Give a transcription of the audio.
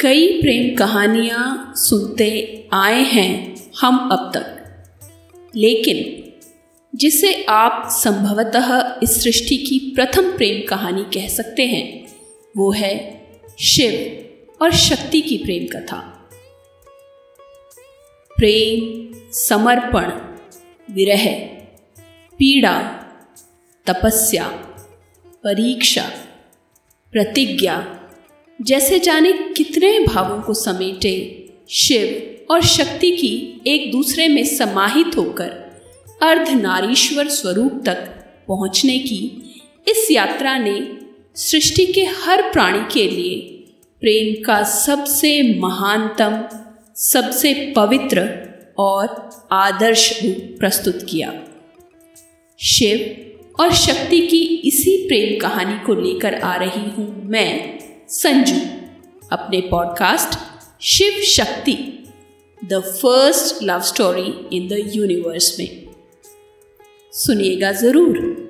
कई प्रेम कहानियाँ सुनते आए हैं हम अब तक। लेकिन जिसे आप संभवतः इस सृष्टि की प्रथम प्रेम कहानी कह सकते हैं, वो है शिव और शक्ति की प्रेम कथा। प्रेम, समर्पण, विरह, पीड़ा, तपस्या, परीक्षा, प्रतिज्ञा जैसे जाने कितने भावों को समेटे, शिव और शक्ति की एक दूसरे में समाहित होकर अर्धनारीश्वर स्वरूप तक पहुँचने की इस यात्रा ने सृष्टि के हर प्राणी के लिए प्रेम का सबसे महानतम, सबसे पवित्र और आदर्श रूप प्रस्तुत किया। शिव और शक्ति की इसी प्रेम कहानी को लेकर आ रही हूँ मैं। संजू। अपने podcast Shiv Shakti the first love story in the universe में। सुनिएगा ज़रूर।